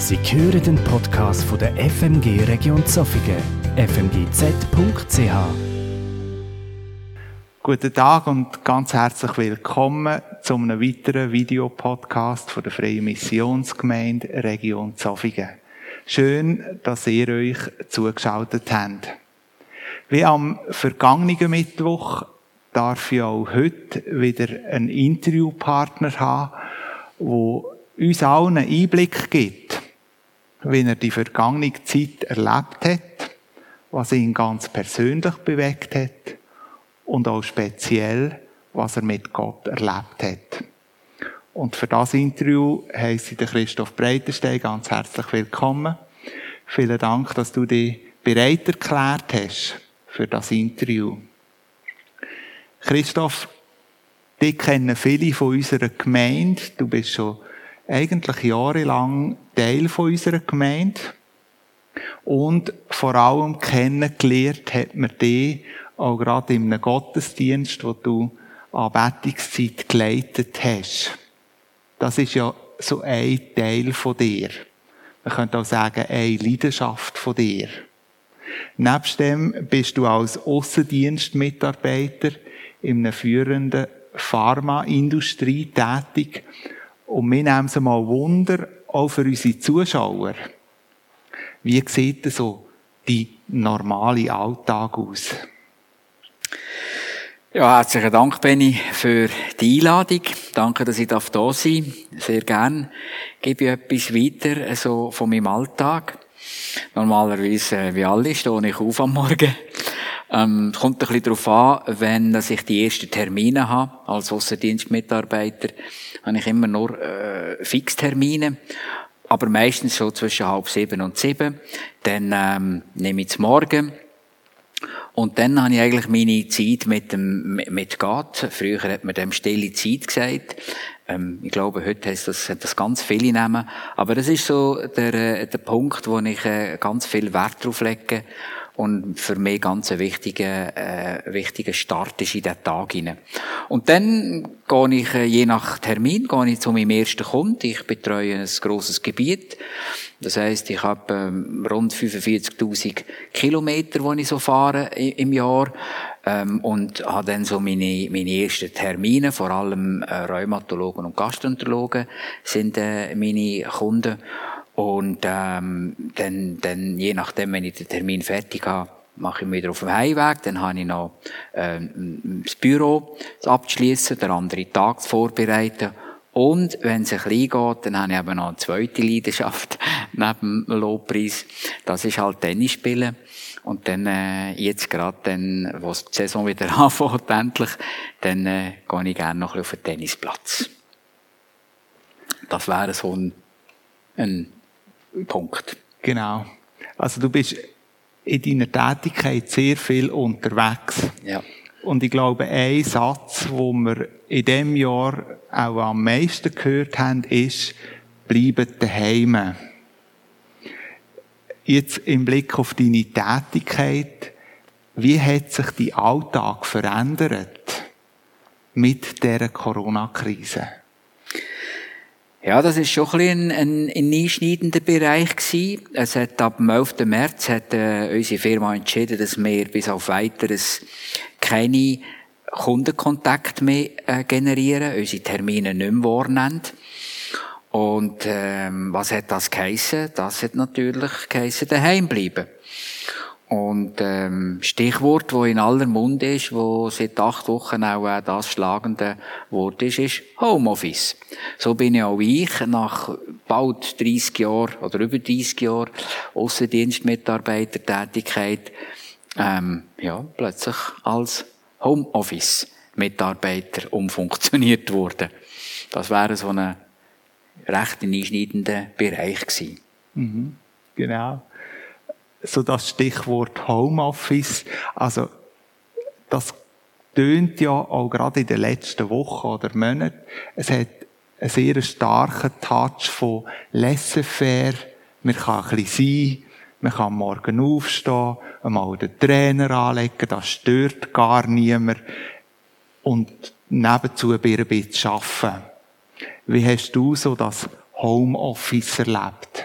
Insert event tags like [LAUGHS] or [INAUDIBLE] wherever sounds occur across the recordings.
Sie hören den Podcast von der FMG Region Zofingen, fmgz.ch. Guten Tag und ganz herzlich willkommen zu einem weiteren Videopodcast von der Freien Missionsgemeinde Region Zofingen. Schön, dass ihr euch zugeschaltet habt. Wie am vergangenen Mittwoch darf ich auch heute wieder einen Interviewpartner haben, der uns allen einen Einblick gibt, wie er die vergangene Zeit erlebt hat, was ihn ganz persönlich bewegt hat und auch speziell, was er mit Gott erlebt hat. Und für das Interview heiße ich Christoph Breitenstein ganz herzlich willkommen. Vielen Dank, dass du dich bereit erklärt hast für das Interview. Christoph, dich kennen viele von unserer Gemeinde. Du bist schon eigentlich jahrelang Teil von unserer Gemeinde. Und vor allem kennengelernt hat man dich auch gerade in einem Gottesdienst, wo du Anbetungszeit geleitet hast. Das ist ja so ein Teil von dir. Man könnte auch sagen, eine Leidenschaft von dir. Nebst dem bist du als Aussendienstmitarbeiter in einer führenden Pharmaindustrie tätig. Und mir nehmen es mal Wunder, auch für unsere Zuschauer. Wie sieht denn so die normale Alltag aus? Ja, herzlichen Dank, Benny, für die Einladung. Danke, dass ich da sein darf. Sehr gern gebe ich etwas weiter, so also von meinem Alltag. Normalerweise, äh, wie alle, stehe ich auf am Morgen. Ähm, kommt ein bisschen darauf an, wenn dass ich die ersten Termine habe, als Aussendienstmitarbeiter, habe ich immer nur äh, Fixtermine aber meistens so zwischen halb sieben und sieben. Dann ähm, nehme ich es morgen und dann habe ich eigentlich meine Zeit mit dem, mit Gott. Früher hat man dem stille Zeit gesagt. Ähm, ich glaube, heute heißt das, das ganz viele nehmen. Aber das ist so der, äh, der Punkt, wo ich äh, ganz viel Wert drauf lege und für mich ganz ein wichtiger, äh, wichtiger Start ist in den Tag hinein. Und dann gehe ich, äh, je nach Termin, gehe ich zu meinem ersten Kunden. Ich betreue ein grosses Gebiet. Das heißt, ich habe ähm, rund 45.000 Kilometer, die ich so fahre im Jahr. Ähm, und habe dann so meine, meine ersten Termine, vor allem äh, Rheumatologen und Gastroenterologen sind äh, meine Kunden. Und ähm, dann, dann, je nachdem, wenn ich den Termin fertig habe, mache ich mich wieder auf dem Heimweg. Dann habe ich noch ähm, das Büro abzuschließen, den anderen Tag zu vorbereiten. Und wenn es ein bisschen geht, dann habe ich eben noch eine zweite Leidenschaft [LAUGHS] neben dem Lobpreis. Das ist halt Tennis spielen. Und dann, äh, jetzt gerade, dann, wo die Saison wieder [LAUGHS] anfängt, endlich, dann äh, gehe ich gerne noch ein bisschen auf den Tennisplatz. Das wäre so ein, ein Punkt. Genau. Also du bist in deiner Tätigkeit sehr viel unterwegs. Ja. Und ich glaube, ein Satz, wo wir in dem Jahr auch am meisten gehört haben, ist, bleibt daheim. Jetzt im Blick auf deine Tätigkeit, wie hat sich dein Alltag verändert mit der Corona-Krise? Ja, das ist schon ein, ein, ein einschneidender Bereich gewesen. Es hat ab dem 11. März hat äh, unsere Firma entschieden, dass wir bis auf weiteres keine Kundenkontakt mehr äh, generieren, unsere Termine nicht mehr wahrnehmen. Und ähm, was hat das geheissen? Das hat natürlich geheissen, daheim bleiben. Und ähm, Stichwort, wo in aller Mund ist, wo seit acht Wochen auch äh, das schlagende Wort ist, ist Homeoffice. So bin ich auch ich nach bald 30 Jahren oder über 30 Jahren Aussendienstmitarbeitertätigkeit ähm, ja, plötzlich als Homeoffice-Mitarbeiter umfunktioniert worden. Das wäre so ein recht einschneidender Bereich gewesen. Mhm, genau so das Stichwort Homeoffice. Also, das tönt ja auch gerade in den letzten Wochen oder Monaten. Es hat einen sehr starken Touch von laissez-faire. Man kann ein bisschen sein. Man kann morgen aufstehen, einmal den Trainer anlegen, das stört gar niemand. Und nebenzu ein bisschen arbeiten. Wie hast du so das Homeoffice erlebt?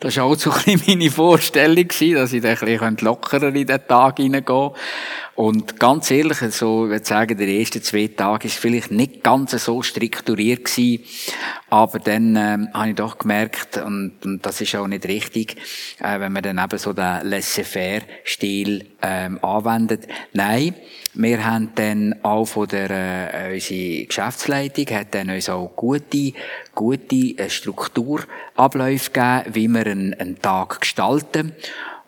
Das war auch so ein bisschen meine Vorstellung, dass ich dann ein bisschen lockerer in den Tag hineingehen und ganz ehrlich, so, ich würde sagen, der ersten zwei Tage ist vielleicht nicht ganz so strukturiert gewesen, aber dann ähm, habe ich doch gemerkt, und, und das ist auch nicht richtig, äh, wenn man dann eben so den Laissez-faire-Stil ähm, anwendet. Nein, wir haben dann auch von der, äh, unsere Geschäftsleitung hat dann uns auch gute, gute äh, Strukturabläufe gegeben, wie wir einen, einen Tag gestalten.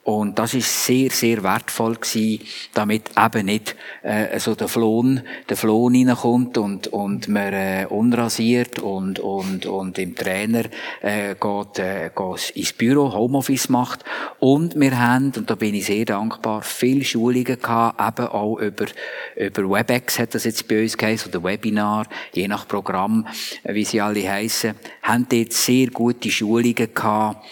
Und das ist sehr, sehr wertvoll gewesen, damit eben nicht äh, so der Flohn, der Flohn reinkommt und und man äh, unrasiert und und und im Trainer äh, geht, äh, geht ins Büro Homeoffice macht. Und wir haben und da bin ich sehr dankbar viele Schulungen gehabt, eben auch über über Webex hat das jetzt bei uns geheißen oder Webinar, je nach Programm, wie sie alle heißen, haben dort sehr gute Schulungen gehabt.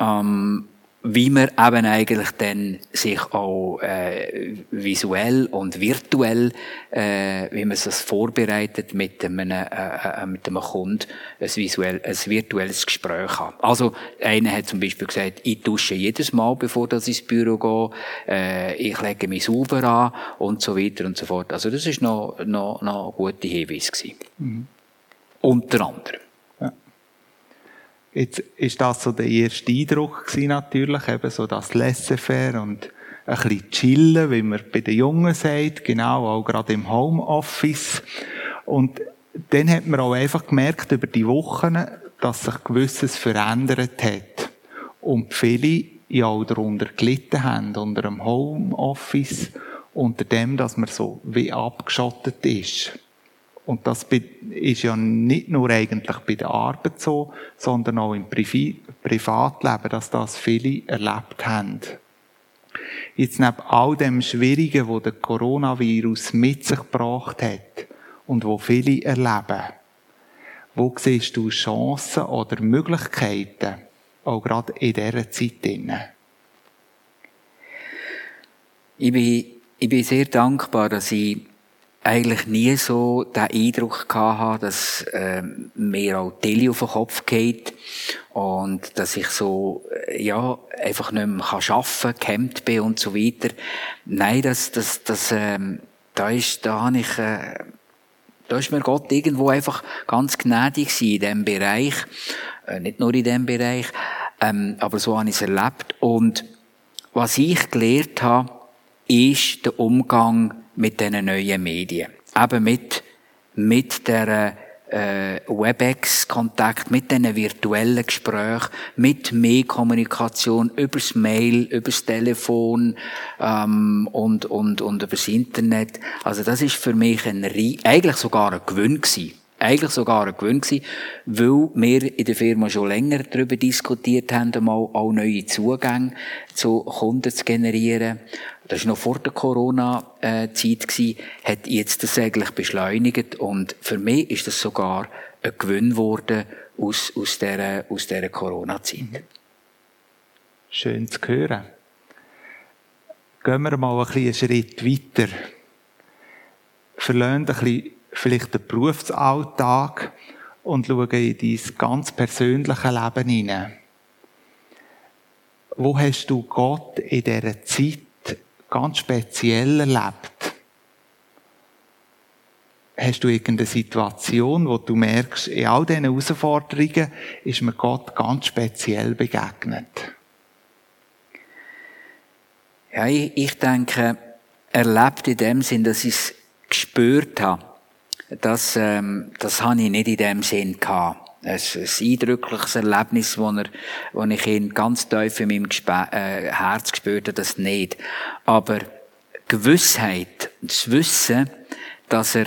Ähm, wie man eben eigentlich dann sich auch äh, visuell und virtuell, äh, wie man das vorbereitet mit einem, äh, äh, mit einem Kunden ein, visuell, ein virtuelles Gespräch hat. Also einer hat zum Beispiel gesagt, ich dusche jedes Mal, bevor ich ins Büro gehe, äh, ich lege mich sauber an und so weiter und so fort. Also das ist noch, noch, noch ein guter Hinweis gewesen. Mhm. Unter anderem. Jetzt ist das so der erste Eindruck gewesen, natürlich, eben so das Laissez-faire und ein bisschen chillen, wie man bei den Jungen sagt, genau, auch gerade im Homeoffice. Und dann hat man auch einfach gemerkt über die Wochen, dass sich gewisses verändert hat. Und viele ja auch darunter gelitten haben, unter dem Homeoffice, unter dem, dass man so wie abgeschottet ist. Und das ist ja nicht nur eigentlich bei der Arbeit so, sondern auch im Privatleben, dass das viele erlebt haben. Jetzt neben all dem Schwierigen, wo der Coronavirus mit sich gebracht hat und wo viele erleben, wo siehst du Chancen oder Möglichkeiten, auch gerade in dieser Zeit? Ich bin, ich bin sehr dankbar, dass ich eigentlich nie so den Eindruck gehabt dass äh, mir auch Tele auf den Kopf geht und dass ich so äh, ja einfach nicht mehr kann gehemmt bin und so weiter. Nein, das das das ähm, da ist da habe ich äh, da ist mir Gott irgendwo einfach ganz gnädig in diesem Bereich, äh, nicht nur in diesem Bereich, ähm, aber so habe ich es erlebt und was ich gelernt habe, ist der Umgang mit diesen neuen Medien. Eben mit, mit der äh, WebEx-Kontakt, mit diesen virtuellen Gesprächen, mit mehr Kommunikation übers Mail, übers Telefon ähm, und, und, und übers Internet. Also das ist für mich ein, eigentlich sogar ein Gewinn gewesen eigentlich sogar ein Gewinn gewesen, weil wir in der Firma schon länger darüber diskutiert haben, mal auch neue Zugänge zu Kunden zu generieren. Das war noch vor der Corona-Zeit, hat jetzt das eigentlich beschleunigt und für mich ist das sogar ein Gewinn geworden aus, aus dieser, aus dieser Corona-Zeit. Schön zu hören. Gehen wir mal ein einen Schritt weiter. Verlöhnt ein bisschen vielleicht den Berufsalltag und schauen in dein ganz persönliche Leben hinein. Wo hast du Gott in dieser Zeit ganz speziell erlebt? Hast du irgendeine Situation, wo du merkst, in all diesen Herausforderungen ist mir Gott ganz speziell begegnet? Ja, ich, ich denke, erlebt in dem Sinn, dass ich es gespürt habe das, ähm, das habe ich nicht in dem Sinn gehabt. Ein, ein eindrückliches Erlebnis, wo, er, wo ich ihn ganz tief in meinem Gespe äh, Herz gespürt habe, das nicht. Aber Gewissheit, das Wissen, dass er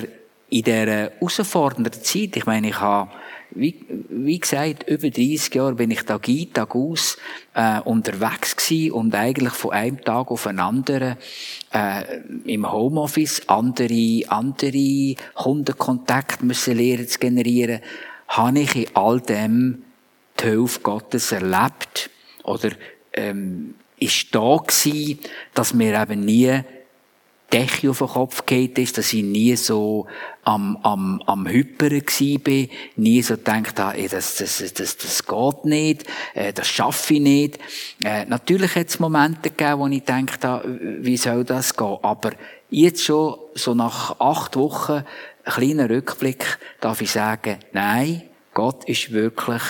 in dieser herausfordernden Zeit, ich meine, ich habe wie, wie gesagt, über 30 Jahre bin ich Tag ein, Tag aus äh, unterwegs gewesen und eigentlich von einem Tag auf den anderen äh, im Homeoffice andere, andere Kundenkontakte müssen lernen zu generieren, habe ich in all dem die Hilfe Gottes erlebt oder ähm, ist da gewesen, dass mir eben nie Decke auf den Kopf geht ist, dass ich nie so am, am, am Hyperen bin, nie so gedacht habe, ey, das, das, das, das geht nicht, äh, das schaffe ich nicht. Äh, natürlich hat es Momente gegeben, wo ich gedacht habe, wie soll das gehen? Aber jetzt schon, so nach acht Wochen, ein kleiner Rückblick, darf ich sagen, nein, Gott ist wirklich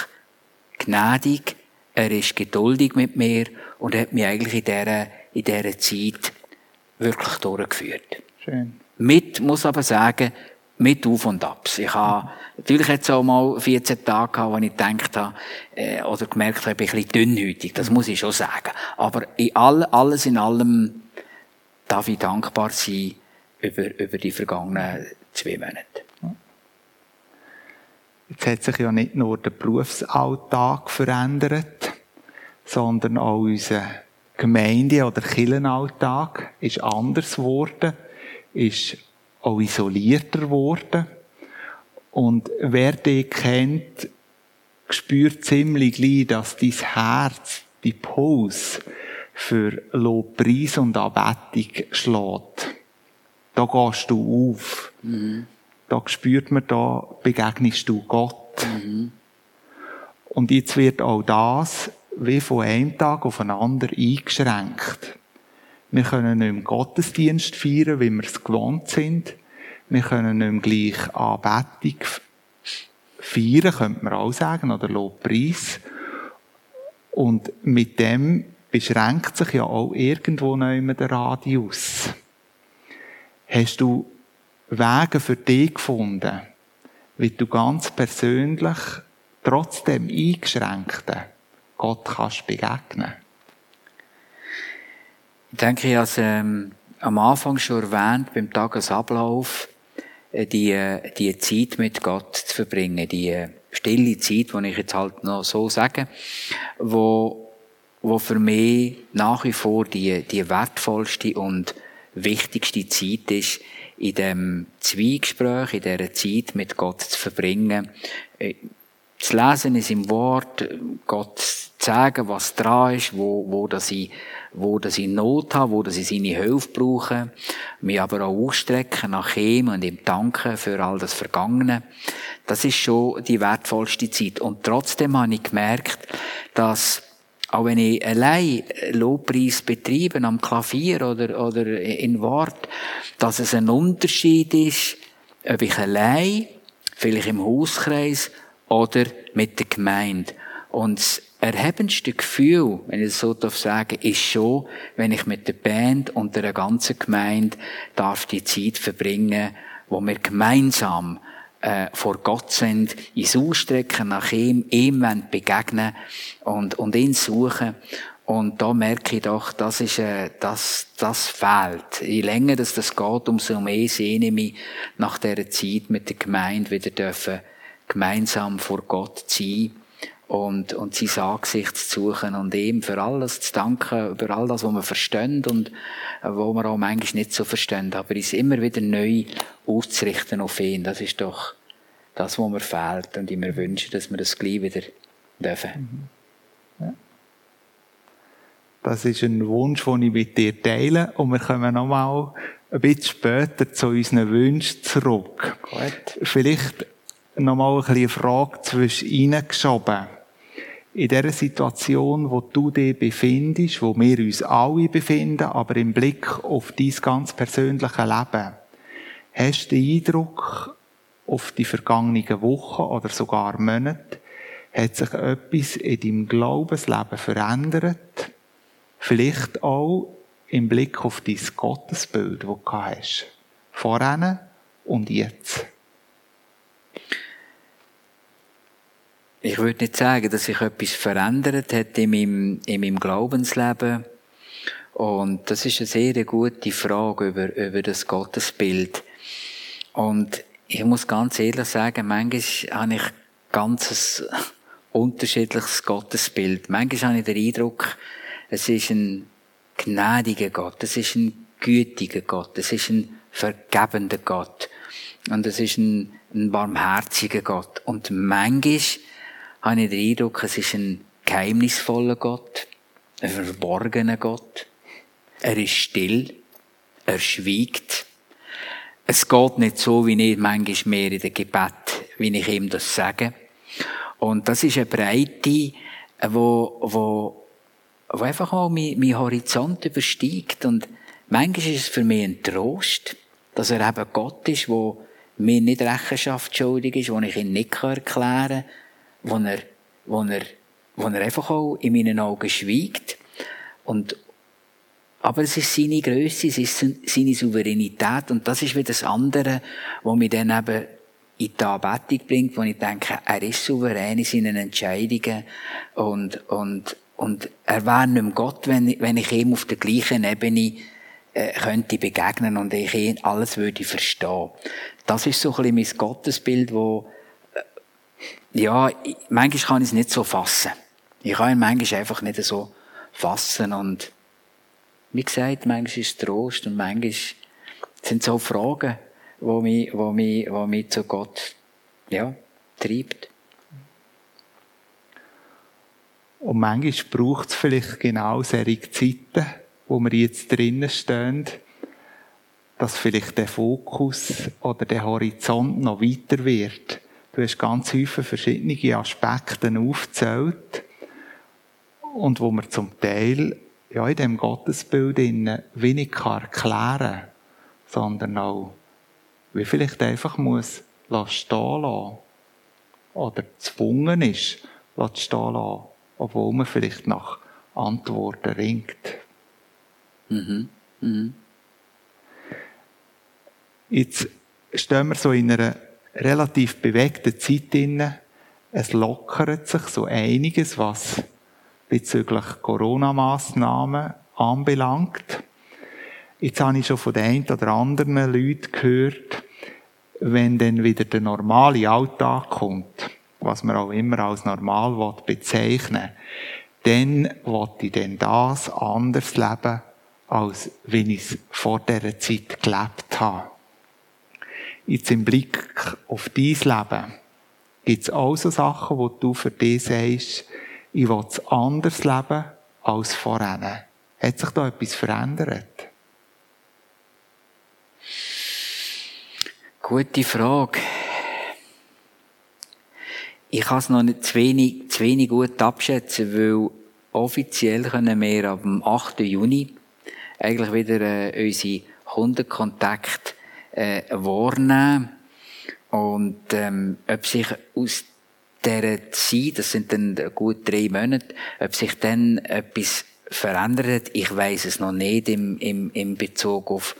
gnädig, er ist geduldig mit mir und hat mich eigentlich in dieser, in dieser Zeit wirklich durchgeführt. Schön. Mit, muss aber sagen, mit Auf und Abs. Ich habe, natürlich jetzt auch mal 14 Tage gehabt, wo ich gedacht habe, äh, oder gemerkt habe, ich bin ein bisschen dünnhütig. Das muss ich schon sagen. Aber in all, alles in allem darf ich dankbar sein über, über die vergangenen zwei Monate. Jetzt hat sich ja nicht nur der Berufsalltag verändert, sondern auch unser Gemeinde- oder Kirchenalltag ist anders geworden, ist auch isolierter geworden. Und wer dich kennt, spürt ziemlich gleich, dass dein Herz, die Puls für Lobpreis und Anbetung schlägt. Da gehst du auf. Mhm. Da spürt man, da begegnest du Gott. Mhm. Und jetzt wird auch das wie von einem Tag auf den anderen eingeschränkt. Wir können nicht im Gottesdienst feiern, wie wir es gewohnt sind. Wir können nicht gleich Anbetung feiern, könnte man auch sagen, oder Lobpreis. Und mit dem beschränkt sich ja auch irgendwo noch der Radius. Hast du Wege für dich gefunden, wie du ganz persönlich, trotzdem eingeschränkten, Gott kannst begegnen? Ich denke, ich habe es ähm, am Anfang schon erwähnt, beim Tagesablauf, äh, die, äh, die Zeit mit Gott zu verbringen, die äh, stille Zeit, die ich jetzt halt noch so sage, wo, wo für mich nach wie vor die, die wertvollste und wichtigste Zeit ist, in dem Zwiegespräch, in dieser Zeit mit Gott zu verbringen, zu lesen in seinem Wort, Gott zu sagen, was dran ist, wo, wo dass ich, wo dass ich Not habe, wo dass ich seine Hilfe brauche, mich aber auch ausstrecken nach ihm und ihm danken für all das Vergangene. Das ist schon die wertvollste Zeit. Und trotzdem habe ich gemerkt, dass auch wenn ich allein Lobpreis betreibe am Klavier oder, oder in Wort, dass es ein Unterschied ist, ob ich allein, vielleicht im Hauskreis oder mit der Gemeinde. Und das erhebendste Gefühl, wenn ich es so darf sagen, ist schon, wenn ich mit der Band und der ganzen Gemeinde darf die Zeit verbringen, wo wir gemeinsam äh, vor Gott sind, ins Ausstrecken nach ihm, ihm begegnen und, und ihn suchen. Und da merke ich doch, das ist, äh, das, das fehlt. Je länger das, das geht, umso mehr sehne ich mich nach dieser Zeit mit der Gemeinde wieder dürfen gemeinsam vor Gott zu sein und, und sein Angesicht zu suchen und ihm für alles zu danken, über all das, was wir verstehen und wo wir auch manchmal nicht so verstehen, aber uns immer wieder neu auszurichten auf ihn, das ist doch das, was mir fehlt und ich mir wünsche, dass wir das gleich wieder dürfen. Mhm. Ja. Das ist ein Wunsch, den ich mit dir teile und wir kommen nochmal ein bisschen später zu unseren Wünschen zurück. Gut. Vielleicht nochmal ein eine Frage zwischen geschoben. In der Situation, wo du dich befindest, wo wir uns alle befinden, aber im Blick auf dein ganz persönliche Leben, hast du den Eindruck, auf die vergangenen Wochen oder sogar Monate, hat sich etwas in deinem Glaubensleben verändert? Vielleicht auch im Blick auf dein Gottesbild, das du hast. Vorhin und jetzt. Ich würde nicht sagen, dass sich etwas verändert hat in meinem, in meinem Glaubensleben. Und das ist eine sehr gute Frage über, über das Gottesbild. Und ich muss ganz ehrlich sagen, manchmal habe ich ganz ein unterschiedliches Gottesbild. Manchmal habe ich den Eindruck, es ist ein gnädiger Gott, es ist ein gütiger Gott, es ist ein vergebender Gott und es ist ein, ein barmherziger Gott. Und manchmal habe ich den Eindruck, es ist ein geheimnisvoller Gott, ein verborgener Gott. Er ist still, er schwiegt. Es geht nicht so, wie ich manchmal mehr in der Gebet, wie ich ihm das sage. Und das ist eine Breite, wo, wo, wo einfach auch mein, mein Horizont übersteigt. Und manchmal ist es für mich ein Trost, dass er eben Gott ist, wo mir nicht Rechenschaft schuldig ist, wo ich ihn nicht erklären kann, wo er, wo er, wo er einfach auch in meinen Augen schweigt. Und, aber es ist seine Größe, es ist seine Souveränität und das ist wieder das andere, wo mich dann eben in die Anbetung bringt, wo ich denke, er ist souverän in seinen Entscheidungen und, und, und er wäre nicht mehr Gott, wenn, wenn ich ihm auf der gleichen Ebene äh, könnte begegnen und ich ihn alles würde verstehen. Das ist so ein bisschen mein Gottesbild, äh, ja, manchmal kann ich es nicht so fassen. Ich kann ihn manchmal einfach nicht so fassen und wie gesagt, manchmal ist es Trost und manchmal sind so Fragen, wo mich, wo mich, wo mich zu Gott, ja, treibt. Und manchmal braucht es vielleicht genau solche Zeiten, wo wir jetzt drinnen stehen, dass vielleicht der Fokus oder der Horizont noch weiter wird. Du hast ganz häufig verschiedene Aspekte aufgezählt und wo man zum Teil ja, in dem Gottesbild wenig erklären kann, sondern auch wie vielleicht einfach muss stehen lassen oder gezwungen ist, stehen lassen, obwohl man vielleicht nach Antworten ringt. Mhm. Mhm. Jetzt stehen wir so in einer relativ bewegten Zeit inne. Es lockert sich so einiges, was bezüglich Corona-Massnahmen anbelangt. Jetzt habe ich schon von den einen oder anderen Leuten gehört, wenn dann wieder der normale Alltag kommt, was man auch immer als normal bezeichnen dann will ich denn das anders leben, als wenn ich es vor dieser Zeit gelebt habe. Jetzt im Blick auf dein Leben gibt es auch so Sachen, wo du für dich sagst, ich will es anders leben als vorher. Hat sich da etwas verändert? Gute Frage. Ich kann es noch nicht zu wenig, zu wenig gut abschätzen, weil offiziell können wir ab dem 8. Juni eigentlich wieder äh, unsere Kundenkontakte äh, wahrnehmen. Und ähm, ob sich aus dieser Zeit, das sind dann gut drei Monate, ob sich dann etwas verändert, ich weiß es noch nicht im, im, im Bezug auf,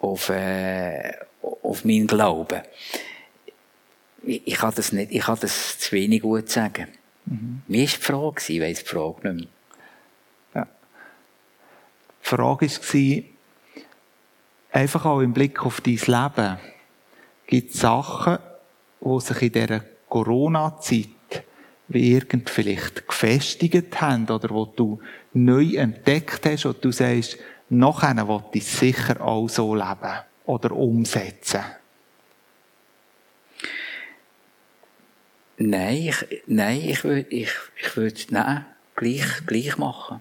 auf, äh, auf meinen Glauben. Ich, ich kann das nicht, ich kann das zu wenig gut sagen. Mhm. Wie war die Frage? Ich weiss die Frage nicht mehr. Ja. Die Frage war, einfach auch im Blick auf dein Leben, gibt es Sachen, die sich in dieser Corona-Zeit wie irgend vielleicht gefestigt haben oder wo du neu entdeckt hast und du sagst, nachher will ich sicher auch so leben oder umsetzen? Nein, ich, nein, ich würde, ich, ich würde, nein, gleich, gleich machen.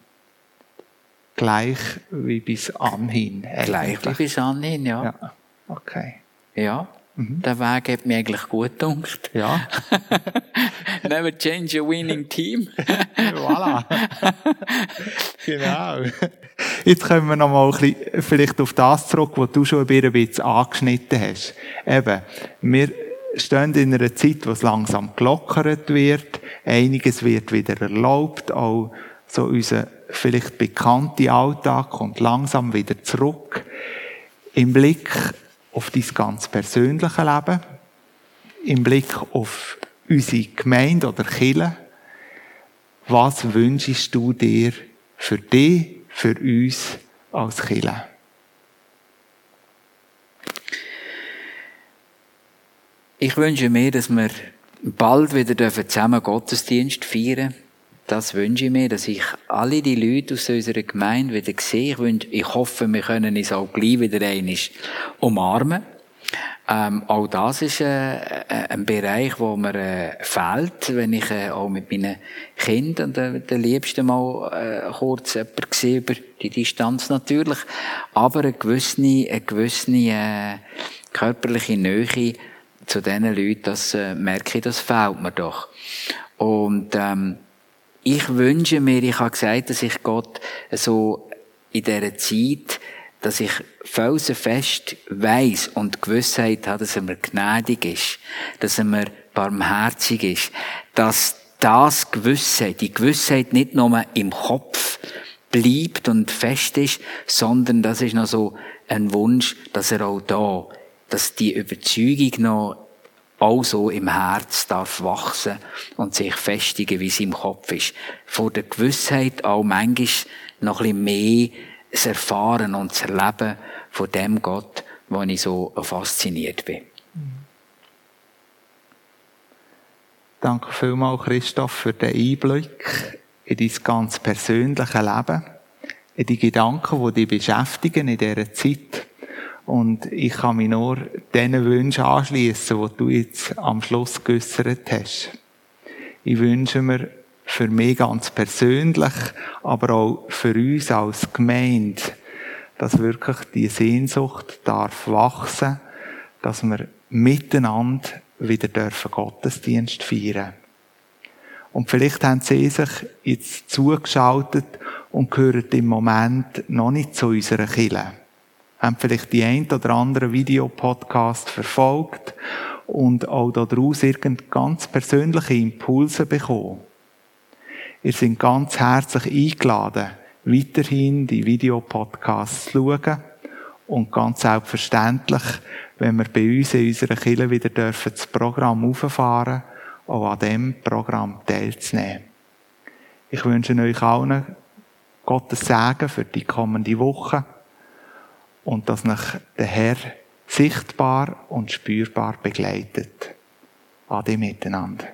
Gleich wie bis anhin. Gleich wie bis anhin, ja. ja. Okay. Ja. Mhm. Der Weg hat mir eigentlich gut gedacht. Ja. [LAUGHS] Never change a winning team. voilà. [LAUGHS] genau. Jetzt kommen wir noch mal ein bisschen vielleicht auf das zurück, was du schon ein bisschen angeschnitten hast. Eben, wir stehen in einer Zeit, wo es langsam gelockert wird. Einiges wird wieder erlaubt. Auch so unser vielleicht bekannter Alltag kommt langsam wieder zurück. Im Blick auf dein ganz persönliche Leben, im Blick auf unsere Gemeinde oder Kirche. Was wünschst du dir für dich, für uns als Kirche? Ich wünsche mir, dass wir bald wieder zusammen Gottesdienst feiern dürfen. Das wünsche ich mir, dass ich alle die Leute aus unserer Gemeinde wieder sehe. Ich, wünsche, ich hoffe, wir können uns auch gleich wieder einmal umarmen. Ähm, auch das ist äh, äh, ein Bereich, wo mir äh, fehlt, wenn ich äh, auch mit meinen Kindern äh, den Liebsten mal äh, kurz jemanden sehe, über die Distanz natürlich, aber eine gewisse, eine gewisse äh, körperliche Nähe zu diesen Leuten, das äh, merke ich, das fehlt mir doch. Und ähm, ich wünsche mir, ich habe gesagt, dass ich Gott so in dieser Zeit dass ich felsenfest weiss und Gewissheit habe, dass er mir gnädig ist, dass er mir barmherzig ist, dass das Gewissheit, die Gewissheit nicht nur im Kopf bleibt und fest ist, sondern das ist noch so ein Wunsch, dass er auch da, dass die Überzeugung noch auch so im Herz darf wachsen und sich festigen, wie es im Kopf ist. Vor der Gewissheit auch manchmal noch ein mehr das Erfahren und das Erleben von dem Gott, wo ich so fasziniert bin. Danke vielmals, Christoph, für den Einblick in dein ganz persönliche Leben, in die Gedanken, die dich beschäftigen in dieser Zeit. Und ich kann mich nur diesen Wünschen anschließen, die du jetzt am Schluss geäussert hast. Ich wünsche mir für mich ganz persönlich, aber auch für uns als Gemeinde, dass wirklich die Sehnsucht darf wachsen, dass wir miteinander wieder dürfen Gottesdienst feiern. Und vielleicht haben sie sich jetzt zugeschaltet und gehören im Moment noch nicht zu unserer Kille. Haben vielleicht die ein oder andere Videopodcast verfolgt und auch daraus irgend ganz persönliche Impulse bekommen. Ihr seid ganz herzlich eingeladen, weiterhin die Videopodcasts zu schauen. Und ganz selbstverständlich, wenn wir bei uns in unserer Kirche wieder dürfen, das Programm auffahren, auch an diesem Programm teilzunehmen. Ich wünsche euch allen Gottes Segen für die kommende Woche und dass euch der Herr sichtbar und spürbar begleitet. Ade miteinander.